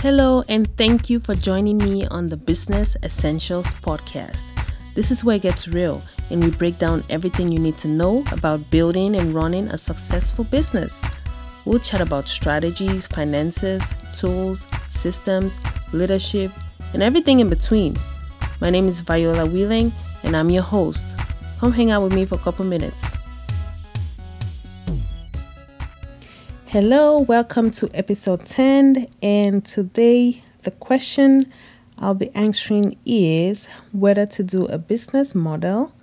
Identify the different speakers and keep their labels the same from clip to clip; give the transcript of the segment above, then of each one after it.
Speaker 1: Hello, and thank you for joining me on the Business Essentials podcast. This is where it gets real, and we break down everything you need to know about building and running a successful business. We'll chat about strategies, finances, tools, systems, leadership, and everything in between. My name is Viola Wheeling, and I'm your host. Come hang out with me for a couple minutes. Hello, welcome to episode 10. And today, the question I'll be answering is whether to do a business model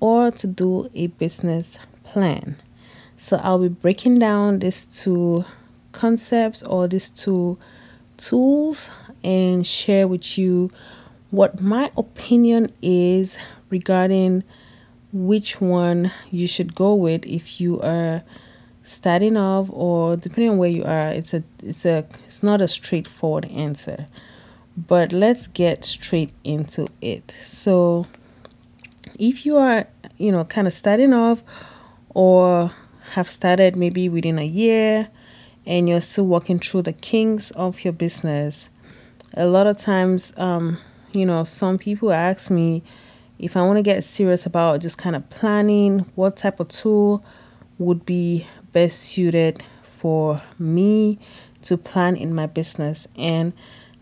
Speaker 1: or to do a business plan. So, I'll be breaking down these two concepts or these two tools and share with you what my opinion is regarding which one you should go with if you are starting off or depending on where you are it's a it's a it's not a straightforward answer but let's get straight into it. So if you are you know kind of starting off or have started maybe within a year and you're still working through the kinks of your business a lot of times um you know some people ask me if i want to get serious about just kind of planning what type of tool would be best suited for me to plan in my business. And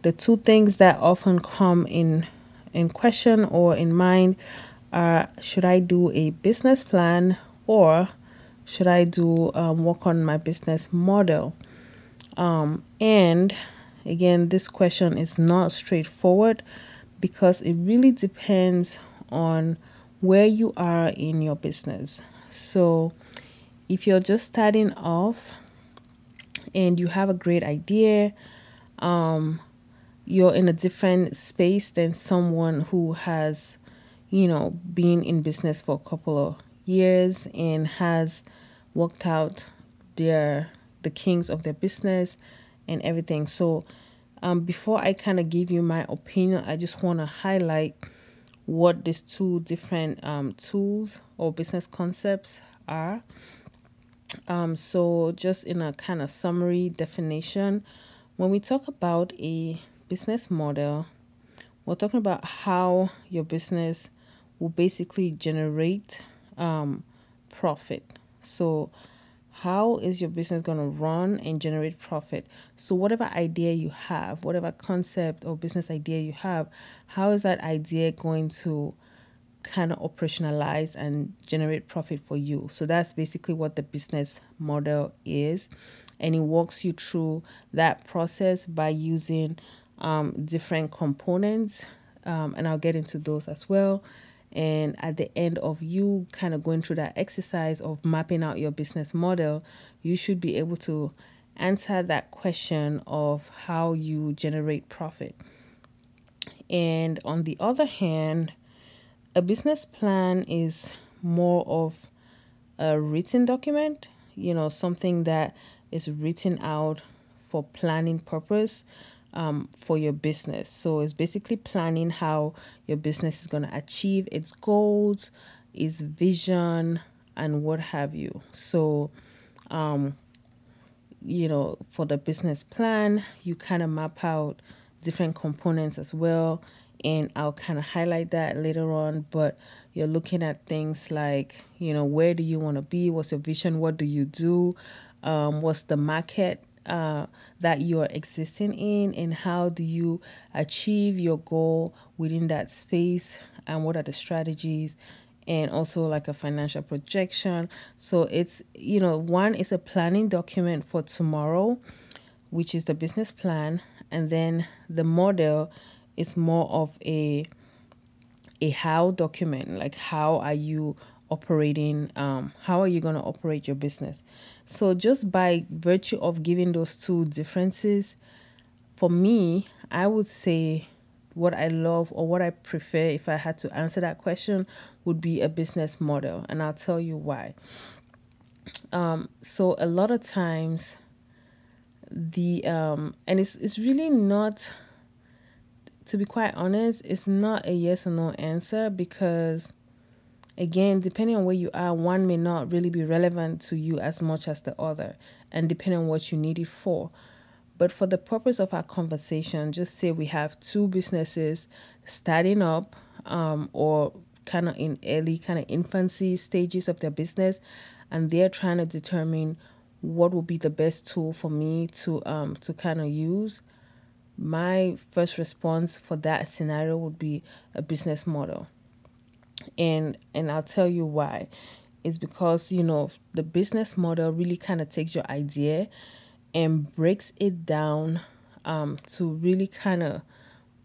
Speaker 1: the two things that often come in in question or in mind are should I do a business plan or should I do um, work on my business model? Um, and again this question is not straightforward because it really depends on where you are in your business. So if you're just starting off and you have a great idea, um, you're in a different space than someone who has, you know, been in business for a couple of years and has worked out their the kings of their business and everything. So, um, before I kind of give you my opinion, I just want to highlight what these two different um, tools or business concepts are. Um, so, just in a kind of summary definition, when we talk about a business model, we're talking about how your business will basically generate um, profit. So, how is your business going to run and generate profit? So, whatever idea you have, whatever concept or business idea you have, how is that idea going to kind of operationalize and generate profit for you. So that's basically what the business model is. And it walks you through that process by using um, different components. Um, and I'll get into those as well. And at the end of you kind of going through that exercise of mapping out your business model, you should be able to answer that question of how you generate profit. And on the other hand, a business plan is more of a written document, you know, something that is written out for planning purpose um, for your business. So it's basically planning how your business is going to achieve its goals, its vision, and what have you. So, um, you know, for the business plan, you kind of map out different components as well and I'll kind of highlight that later on. But you're looking at things like, you know, where do you want to be? What's your vision? What do you do? Um, what's the market uh, that you're existing in? And how do you achieve your goal within that space? And what are the strategies? And also, like a financial projection. So, it's, you know, one is a planning document for tomorrow, which is the business plan. And then the model it's more of a a how document like how are you operating um how are you going to operate your business? So just by virtue of giving those two differences for me i would say what i love or what i prefer if i had to answer that question would be a business model and i'll tell you why. Um so a lot of times the um and it's it's really not to be quite honest, it's not a yes or no answer because, again, depending on where you are, one may not really be relevant to you as much as the other, and depending on what you need it for. But for the purpose of our conversation, just say we have two businesses starting up um, or kind of in early kind of infancy stages of their business and they're trying to determine what would be the best tool for me to um to kind of use my first response for that scenario would be a business model and and I'll tell you why it's because you know the business model really kind of takes your idea and breaks it down um, to really kind of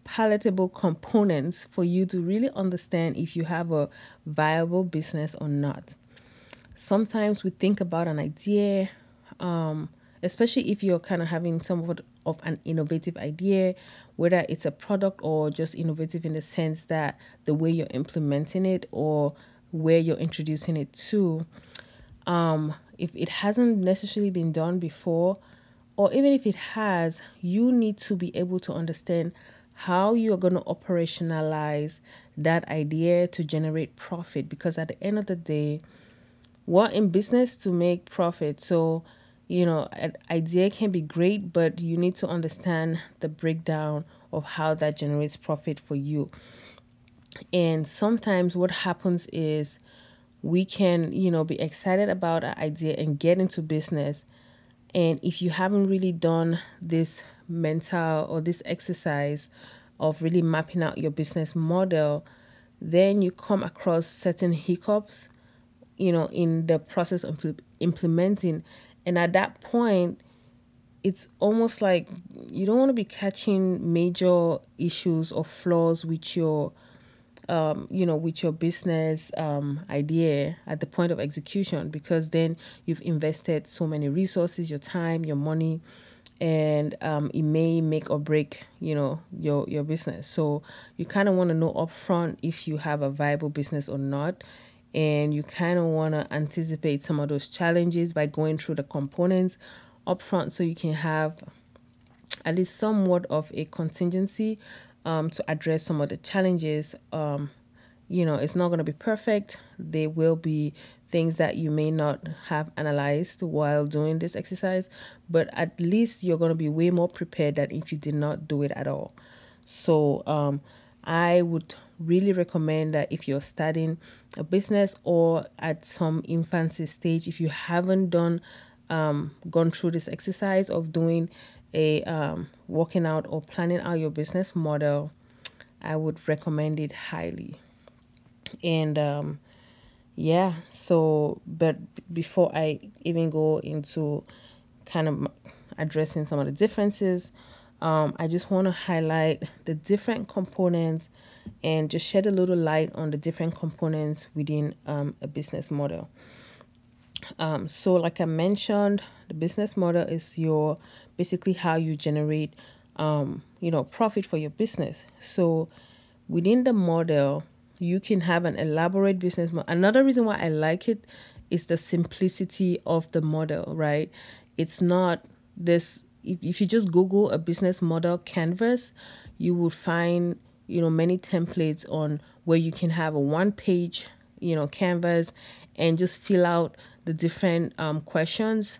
Speaker 1: palatable components for you to really understand if you have a viable business or not. Sometimes we think about an idea, um, especially if you're kind of having somewhat of an innovative idea, whether it's a product or just innovative in the sense that the way you're implementing it or where you're introducing it to. Um, if it hasn't necessarily been done before, or even if it has, you need to be able to understand how you're going to operationalize that idea to generate profit because at the end of the day we're in business to make profit so you know an idea can be great but you need to understand the breakdown of how that generates profit for you and sometimes what happens is we can you know be excited about an idea and get into business and if you haven't really done this mental or this exercise of really mapping out your business model, then you come across certain hiccups, you know, in the process of implementing. And at that point, it's almost like you don't want to be catching major issues or flaws with your um, you know, with your business um, idea at the point of execution because then you've invested so many resources, your time, your money, and um, it may make or break, you know, your your business. So you kind of want to know upfront if you have a viable business or not, and you kind of want to anticipate some of those challenges by going through the components upfront, so you can have at least somewhat of a contingency um, to address some of the challenges. Um, you know, it's not going to be perfect. There will be things that you may not have analyzed while doing this exercise, but at least you're going to be way more prepared than if you did not do it at all. So, um, I would really recommend that if you're starting a business or at some infancy stage, if you haven't done um, gone through this exercise of doing a um, working out or planning out your business model, I would recommend it highly. And um, yeah, so but before I even go into kind of addressing some of the differences, um, I just want to highlight the different components and just shed a little light on the different components within um, a business model. Um, so, like I mentioned, the business model is your basically how you generate, um, you know, profit for your business. So, within the model, you can have an elaborate business model. Another reason why I like it is the simplicity of the model, right? It's not this. If, if you just Google a business model canvas, you will find you know many templates on where you can have a one page you know canvas and just fill out the different um, questions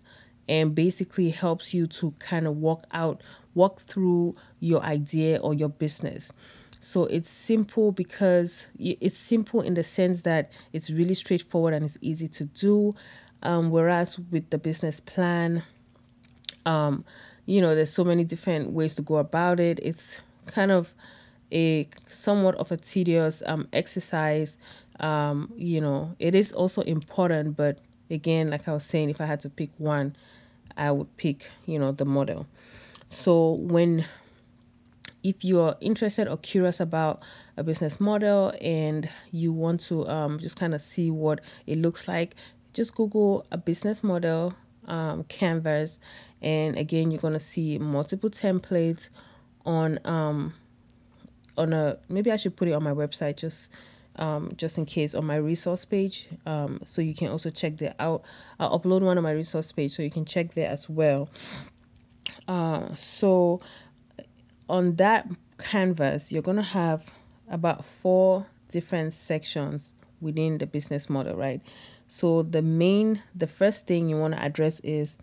Speaker 1: and basically helps you to kind of walk out walk through your idea or your business. So it's simple because it's simple in the sense that it's really straightforward and it's easy to do. Um, whereas with the business plan um, you know there's so many different ways to go about it it's kind of a somewhat of a tedious um, exercise um, you know, it is also important, but again, like I was saying, if I had to pick one, I would pick, you know, the model. So when if you're interested or curious about a business model and you want to um, just kind of see what it looks like, just Google a business model um, canvas, and again, you're gonna see multiple templates on um, on a maybe I should put it on my website just um, just in case on my resource page. Um, so you can also check that out. I'll upload one on my resource page so you can check there as well. Uh, so on that canvas, you're going to have about four different sections within the business model, right? So the main, the first thing you want to address is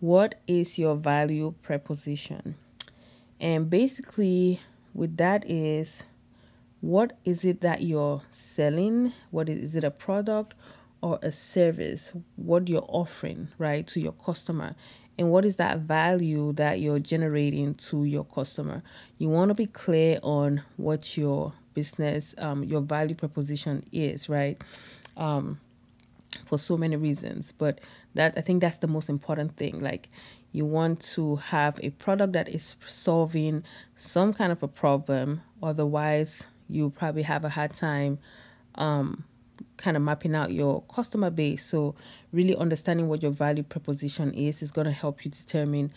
Speaker 1: what is your value proposition? And basically, with that is what is it that you're selling? What is, is it a product or a service? What you're offering, right, to your customer? And what is that value that you're generating to your customer? You want to be clear on what your business, um, your value proposition is, right? Um, for so many reasons but that i think that's the most important thing. Like you want to have a product that is solving some kind of a problem. Otherwise you probably have a hard time um, kind of mapping out your customer base. So really understanding what your value proposition is is going to help you determine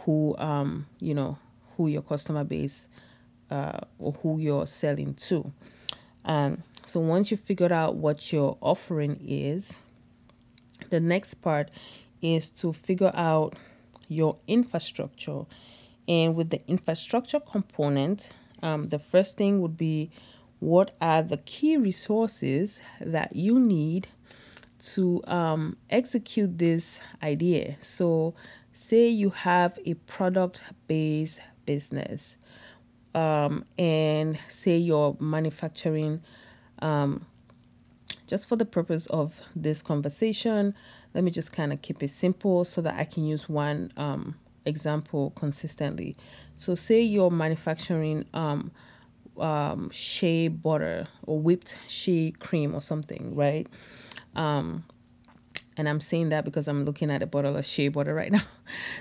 Speaker 1: who um, you know who your customer base uh, or who you're selling to. Um, so once you figured out what your offering is, the next part is to figure out your infrastructure. And with the infrastructure component, um, the first thing would be what are the key resources that you need to um, execute this idea. So, say you have a product based business, um, and say you're manufacturing um, just for the purpose of this conversation, let me just kind of keep it simple so that I can use one um, example consistently. So, say you're manufacturing um, um, shea butter or whipped shea cream or something, right? Um, and I'm saying that because I'm looking at a bottle of shea butter right now.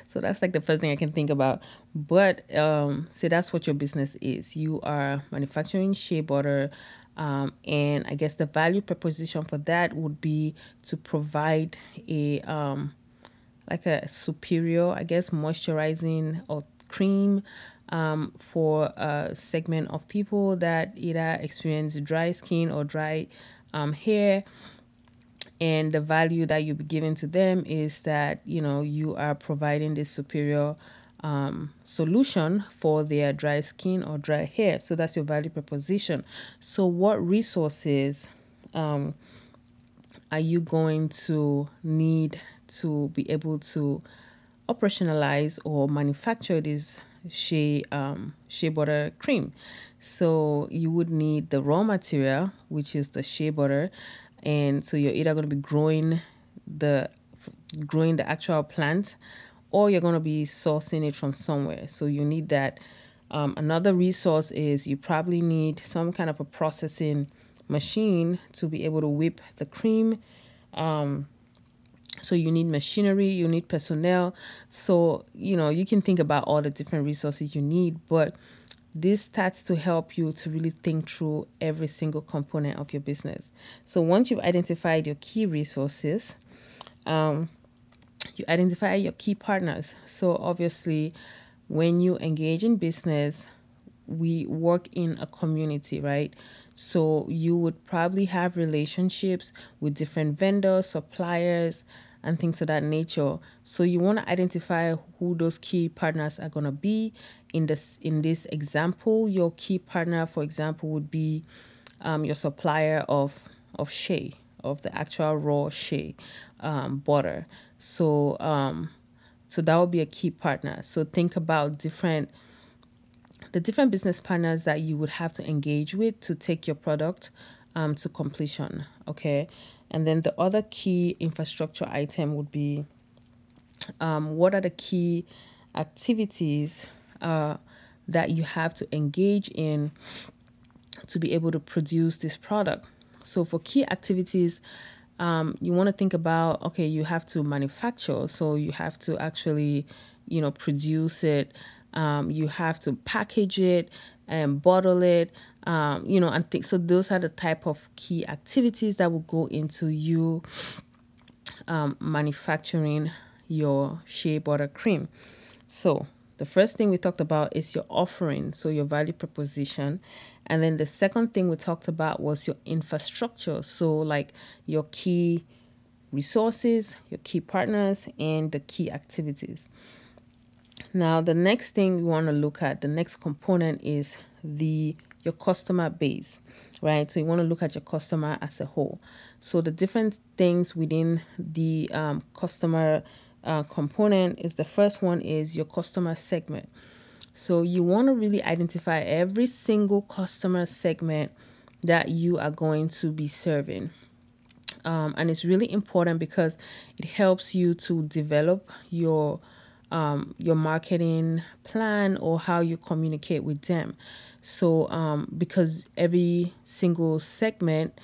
Speaker 1: so that's like the first thing I can think about. But um, say that's what your business is. You are manufacturing shea butter um, and I guess the value proposition for that would be to provide a um, like a superior, I guess, moisturizing or cream um, for a segment of people that either experience dry skin or dry um, hair. And the value that you be giving to them is that you know you are providing this superior um, solution for their dry skin or dry hair. So that's your value proposition. So, what resources um, are you going to need to be able to operationalize or manufacture this shea um, shea butter cream? So, you would need the raw material, which is the shea butter, and so you're either going to be growing the growing the actual plant or you're going to be sourcing it from somewhere. So you need that. Um, another resource is you probably need some kind of a processing machine to be able to whip the cream. Um, so you need machinery, you need personnel. So, you know, you can think about all the different resources you need, but this starts to help you to really think through every single component of your business. So once you've identified your key resources, um, you identify your key partners. So, obviously, when you engage in business, we work in a community, right? So, you would probably have relationships with different vendors, suppliers, and things of that nature. So, you want to identify who those key partners are going to be. In this, in this example, your key partner, for example, would be um, your supplier of, of shea, of the actual raw shea um, border. So um, so that would be a key partner. So think about different the different business partners that you would have to engage with to take your product um, to completion. Okay, and then the other key infrastructure item would be um, what are the key activities uh, that you have to engage in to be able to produce this product. So for key activities, um, you want to think about okay, you have to manufacture, so you have to actually, you know, produce it. Um, you have to package it and bottle it. Um, you know, and think so. Those are the type of key activities that will go into you um, manufacturing your shea butter cream. So the first thing we talked about is your offering, so your value proposition. And then the second thing we talked about was your infrastructure, so like your key resources, your key partners, and the key activities. Now, the next thing we want to look at, the next component is the your customer base, right? So you want to look at your customer as a whole. So the different things within the um, customer uh, component is the first one is your customer segment. So you want to really identify every single customer segment that you are going to be serving. Um, and it's really important because it helps you to develop your um, your marketing plan or how you communicate with them. So um, because every single segment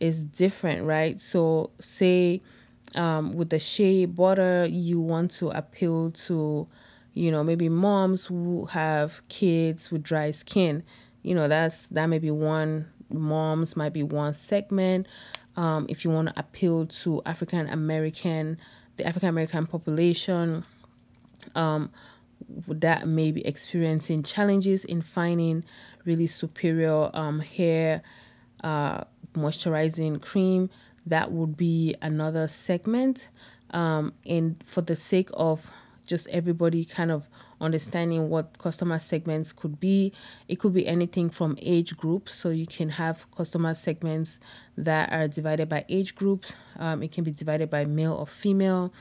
Speaker 1: is different, right? So say um, with the shea butter, you want to appeal to, you know, maybe moms who have kids with dry skin. You know, that's that may be one. Moms might be one segment. Um, if you want to appeal to African American, the African American population, um, that may be experiencing challenges in finding really superior um, hair uh, moisturizing cream that would be another segment. Um, and for the sake of just everybody kind of understanding what customer segments could be, it could be anything from age groups. So you can have customer segments that are divided by age groups. Um, it can be divided by male or female.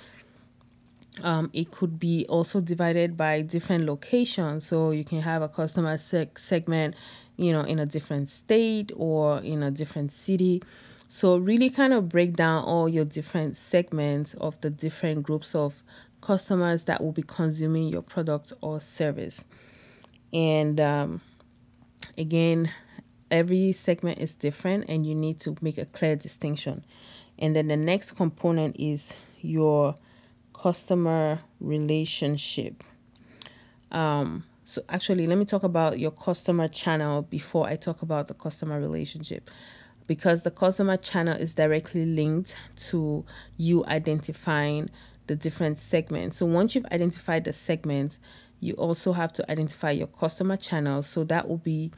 Speaker 1: Um, it could be also divided by different locations. So you can have a customer seg- segment, you know, in a different state or in a different city. So, really kind of break down all your different segments of the different groups of customers that will be consuming your product or service. And um, again, every segment is different, and you need to make a clear distinction. And then the next component is your customer relationship. Um, so, actually, let me talk about your customer channel before I talk about the customer relationship because the customer channel is directly linked to you identifying the different segments. So once you've identified the segments, you also have to identify your customer channels. So that will be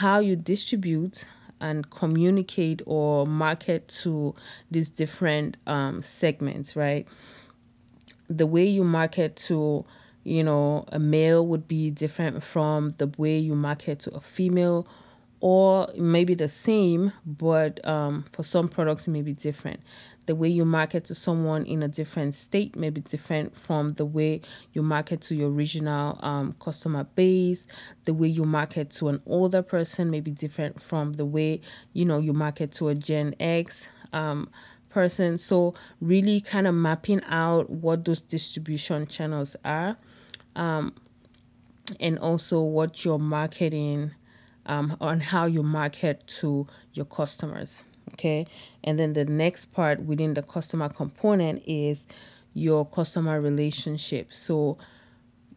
Speaker 1: how you distribute and communicate or market to these different um, segments, right? The way you market to you know a male would be different from the way you market to a female or maybe the same, but um, for some products it may be different. The way you market to someone in a different state may be different from the way you market to your original um, customer base. The way you market to an older person may be different from the way you know you market to a Gen X um, person. So really, kind of mapping out what those distribution channels are, um, and also what your marketing um, on how you market to your customers. Okay. And then the next part within the customer component is your customer relationship. So,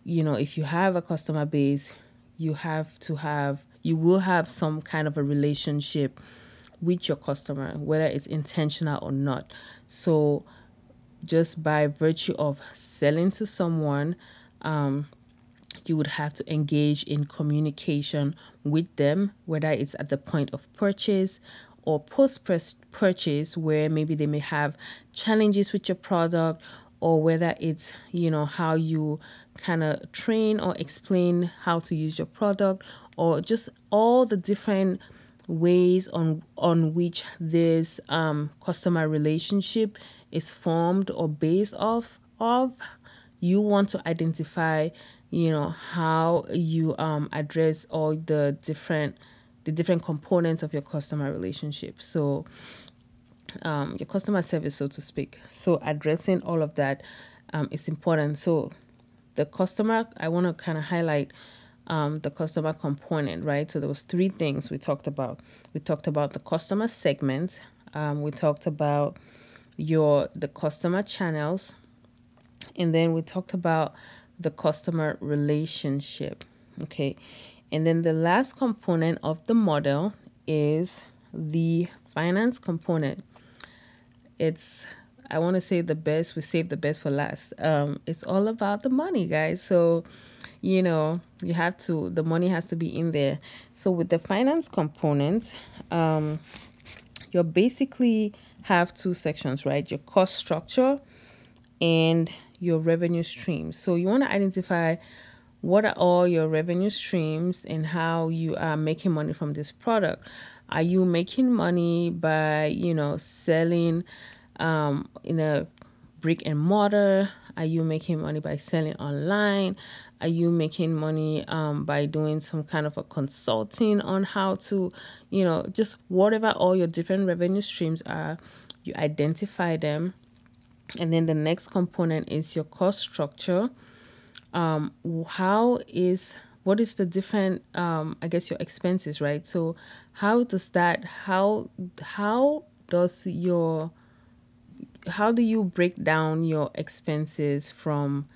Speaker 1: you know, if you have a customer base, you have to have, you will have some kind of a relationship with your customer, whether it's intentional or not. So, just by virtue of selling to someone, um, you would have to engage in communication with them, whether it's at the point of purchase or post purchase, where maybe they may have challenges with your product, or whether it's you know how you kind of train or explain how to use your product, or just all the different ways on on which this um, customer relationship is formed or based off of you want to identify you know how you um address all the different the different components of your customer relationship. So um your customer service so to speak. So addressing all of that um, is important. So the customer i want to kind of highlight um, the customer component right? So there was three things we talked about. We talked about the customer segment um, we talked about your the customer channels and then we talked about the customer relationship. Okay. And then the last component of the model is the finance component. It's I want to say the best, we save the best for last. Um, it's all about the money, guys. So, you know, you have to, the money has to be in there. So, with the finance component, um, you basically have two sections, right? Your cost structure and your revenue streams. So you want to identify what are all your revenue streams and how you are making money from this product. Are you making money by, you know, selling um, in a brick and mortar? Are you making money by selling online? Are you making money um, by doing some kind of a consulting on how to, you know, just whatever all your different revenue streams are, you identify them. And then the next component is your cost structure. Um, how is what is the different um i guess your expenses right so how does that how how does your how do you break down your expenses from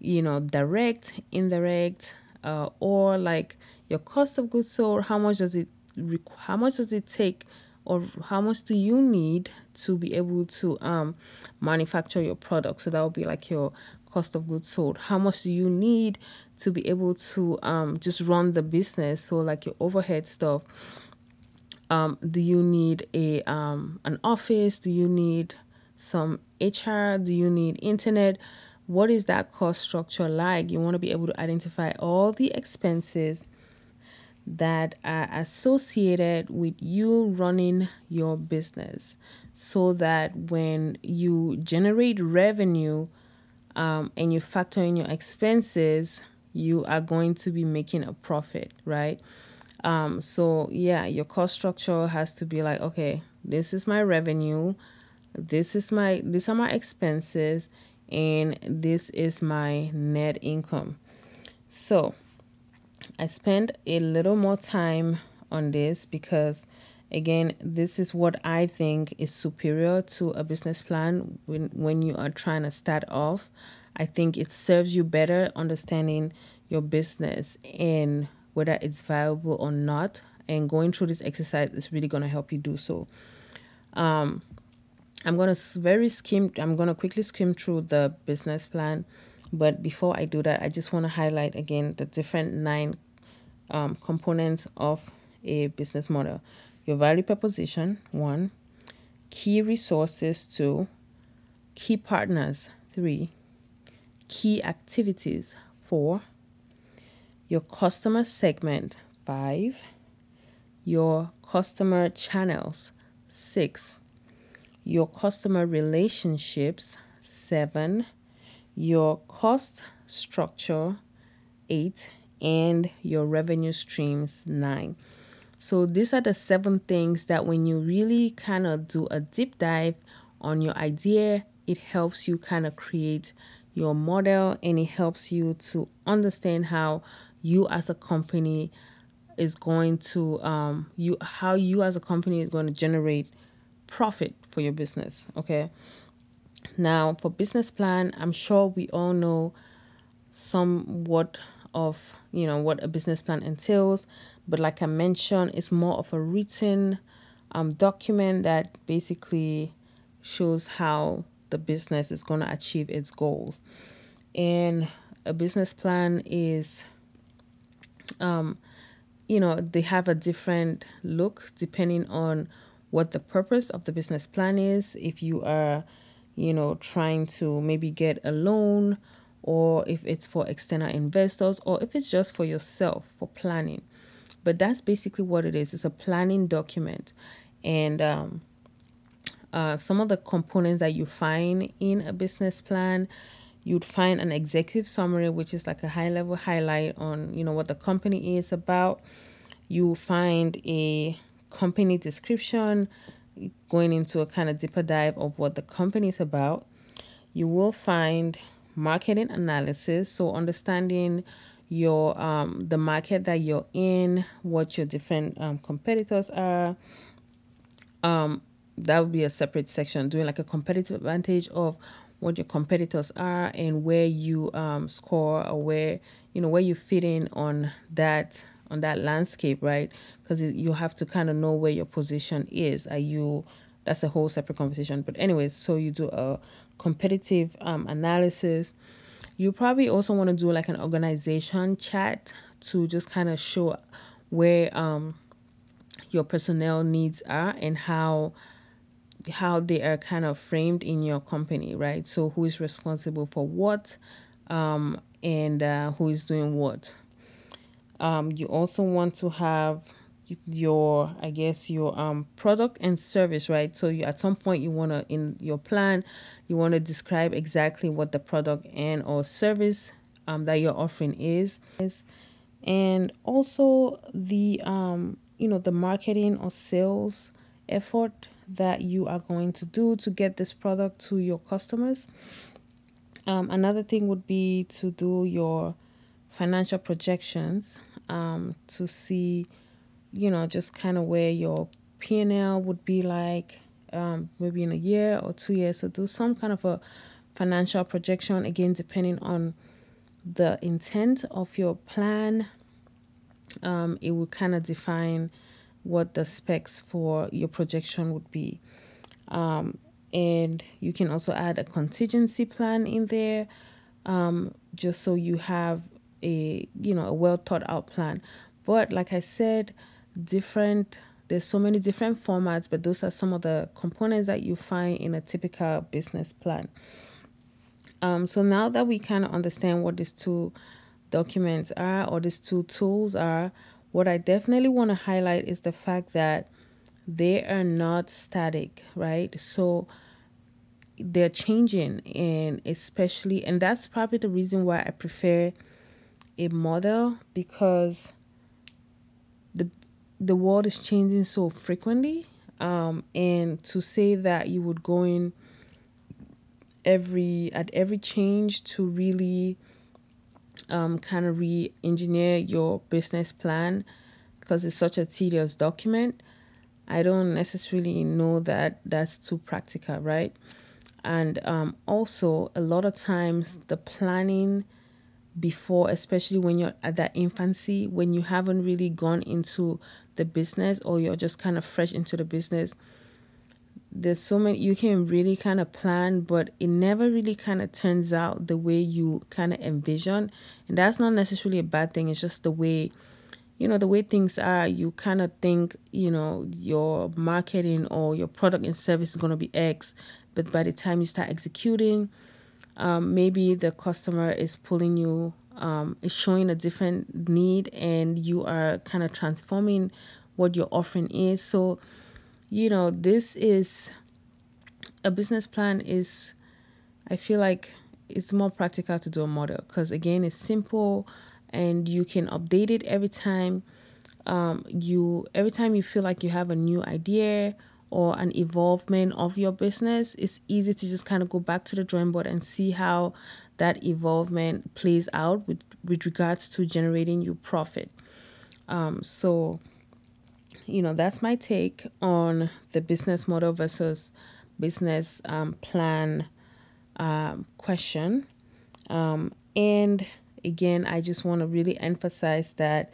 Speaker 1: you know direct indirect uh, or like your cost of goods sold how much does it how much does it take or how much do you need to be able to um manufacture your product? So that would be like your cost of goods sold. How much do you need to be able to um just run the business? So like your overhead stuff. Um do you need a um an office? Do you need some hr do you need internet? What is that cost structure like? You want to be able to identify all the expenses that are associated with you running your business so that when you generate revenue um, and you factor in your expenses, you are going to be making a profit, right? Um, so, yeah, your cost structure has to be like, okay, this is my revenue, this is my, these are my expenses, and this is my net income. So I spent a little more time on this because again this is what i think is superior to a business plan when when you are trying to start off. I think it serves you better understanding your business and whether it's viable or not and going through this exercise is really going to help you do so. Um, I'm going to very skim I'm going to quickly skim through the business plan but before I do that I just want to highlight again the different nine um, components of a business model. Your value proposition one key resources two key partners three key activities four your customer segment five your customer channels six your customer relationships, seven, your cost structure, eight, and your revenue streams, nine. So these are the seven things that when you really kind of do a deep dive on your idea, it helps you kind of create your model and it helps you to understand how you as a company is going to um you how you as a company is going to generate profit for your business. Okay. Now, for business plan, I'm sure we all know somewhat of you know what a business plan entails, but like I mentioned, it's more of a written um, document that basically shows how the business is going to achieve its goals. And a business plan is um, you know, they have a different look depending on what the purpose of the business plan is, if you are, you know, trying to maybe get a loan, or if it's for external investors, or if it's just for yourself for planning. But that's basically what it is it's a planning document. And um, uh, some of the components that you find in a business plan you'd find an executive summary which is like a high level highlight on you know what the company is about you find a company description, going into a kind of deeper dive of what the company is about. You will find marketing analysis, so understanding your um, the market that you're in, what your different um, competitors are. Um, that would be a separate section, doing like a competitive advantage of what your competitors are and where you um, score or where you know where you fit in on that on that landscape, right? Because you have to kind of know where your position is. Are you? That's a whole separate conversation. But anyways, so you do a competitive um, analysis. You probably also want to do like an organization chat to just kind of show where um, your personnel needs are and how how they are kind of framed in your company, right? So who is responsible for what, um, and uh, who is doing what. Um, you also want to have your i guess your um product and service right? So you, at some point you want to in your plan you want to describe exactly what the product and or service um, that you're offering is. And also the um you know the marketing or sales effort that you are going to do to get this product to your customers. Um, another thing would be to do your financial projections um, to see you know just kind of where your p&l would be like um, maybe in a year or two years. So do some kind of a financial projection again depending on the intent of your plan. Um, it will kind of define what the specs for your projection would be. Um, and you can also add a contingency plan in there um, just so you have a you know a well thought out plan but like i said different there's so many different formats but those are some of the components that you find in a typical business plan um, so now that we kind of understand what these two documents are or these two tools are, what I definitely want to highlight is the fact that they are not static, right? So they're changing, and especially, and that's probably the reason why I prefer a model because the the world is changing so frequently um, and to say that you would go in every at every change to really um, kind of re-engineer your business plan because it's such a tedious document i don't necessarily know that that's too practical right? And um, also a lot of times the planning before especially when you're at that infancy when you haven't really gone into the business or you're just kind of fresh into the business there's so many you can really kind of plan but it never really kind of turns out the way you kind of envision. And that's not necessarily a bad thing it's just the way you know the way things are you kind of think you know your marketing or your product and service is going to be x but by the time you start executing um, maybe the customer is pulling you um, is showing a different need and you are kind of transforming what your offering is. So you know, this is a business plan is I feel like it's more practical to do a model because again it's simple and you can update it every time. Um, you every time you feel like you have a new idea or an evolvement of your business it's easy to just kind of go back to the drawing board and see how that evolvement plays out with with regards to generating you profit um, so you know, that's my take on the business model versus business um, plan um, question. Um, and again, I just want to really emphasize that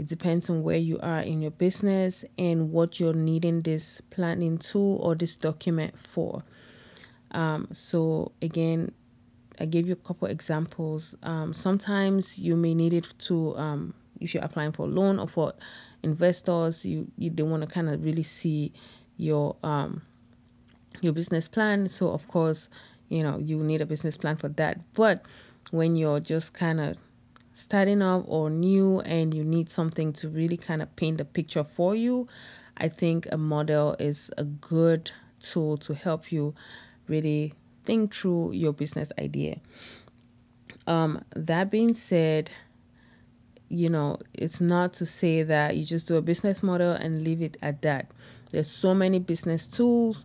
Speaker 1: it depends on where you are in your business and what you're needing this planning tool or this document for. Um, so, again, I gave you a couple examples. Um, sometimes you may need it to, um, if you're applying for a loan or for investors you, you they want to kind of really see your um your business plan so of course you know you need a business plan for that but when you're just kind of starting off or new and you need something to really kind of paint the picture for you i think a model is a good tool to help you really think through your business idea um that being said you know, it's not to say that you just do a business model and leave it at that. There's so many business tools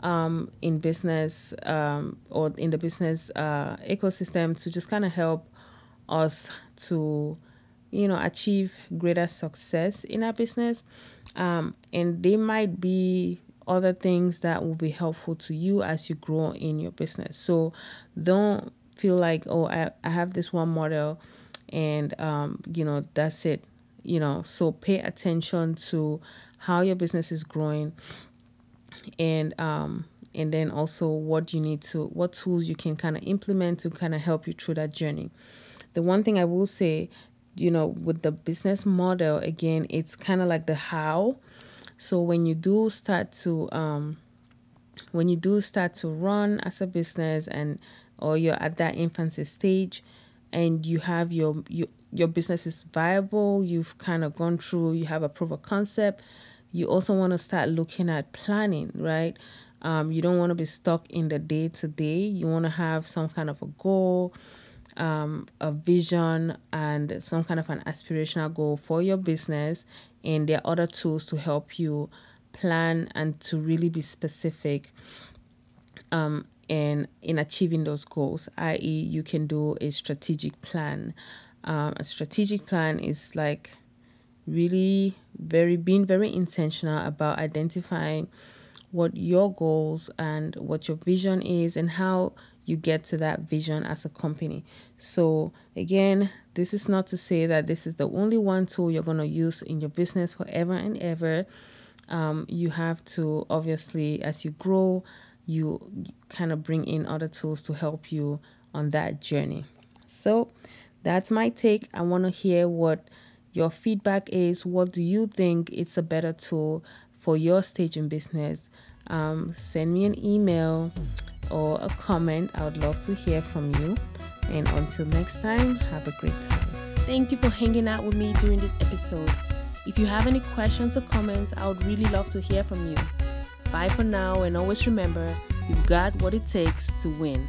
Speaker 1: um, in business um, or in the business uh, ecosystem to just kind of help us to, you know, achieve greater success in our business. Um, and they might be other things that will be helpful to you as you grow in your business. So don't feel like, oh, I, I have this one model and um, you know that's it you know so pay attention to how your business is growing and um and then also what you need to what tools you can kind of implement to kind of help you through that journey the one thing i will say you know with the business model again it's kind of like the how so when you do start to um when you do start to run as a business and or you're at that infancy stage and you have your you your business is viable, you've kind of gone through, you have a proof of concept, you also want to start looking at planning, right? Um, you don't want to be stuck in the day to day. You want to have some kind of a goal, um, a vision, and some kind of an aspirational goal for your business. And there are other tools to help you plan and to really be specific um, in in achieving those goals. I.e., you can do a strategic plan. Um, a strategic plan is like really very being very intentional about identifying what your goals and what your vision is and how you get to that vision as a company. So, again, this is not to say that this is the only one tool you're going to use in your business forever and ever. Um, you have to obviously, as you grow, you kind of bring in other tools to help you on that journey. So, that's my take. I want to hear what your feedback is. What do you think it's a better tool for your stage in business? Um, send me an email or a comment. I would love to hear from you. And until next time, have a great time.
Speaker 2: Thank you for hanging out with me during this episode. If you have any questions or comments, I would really love to hear from you. Bye for now, and always remember you've got what it takes to win.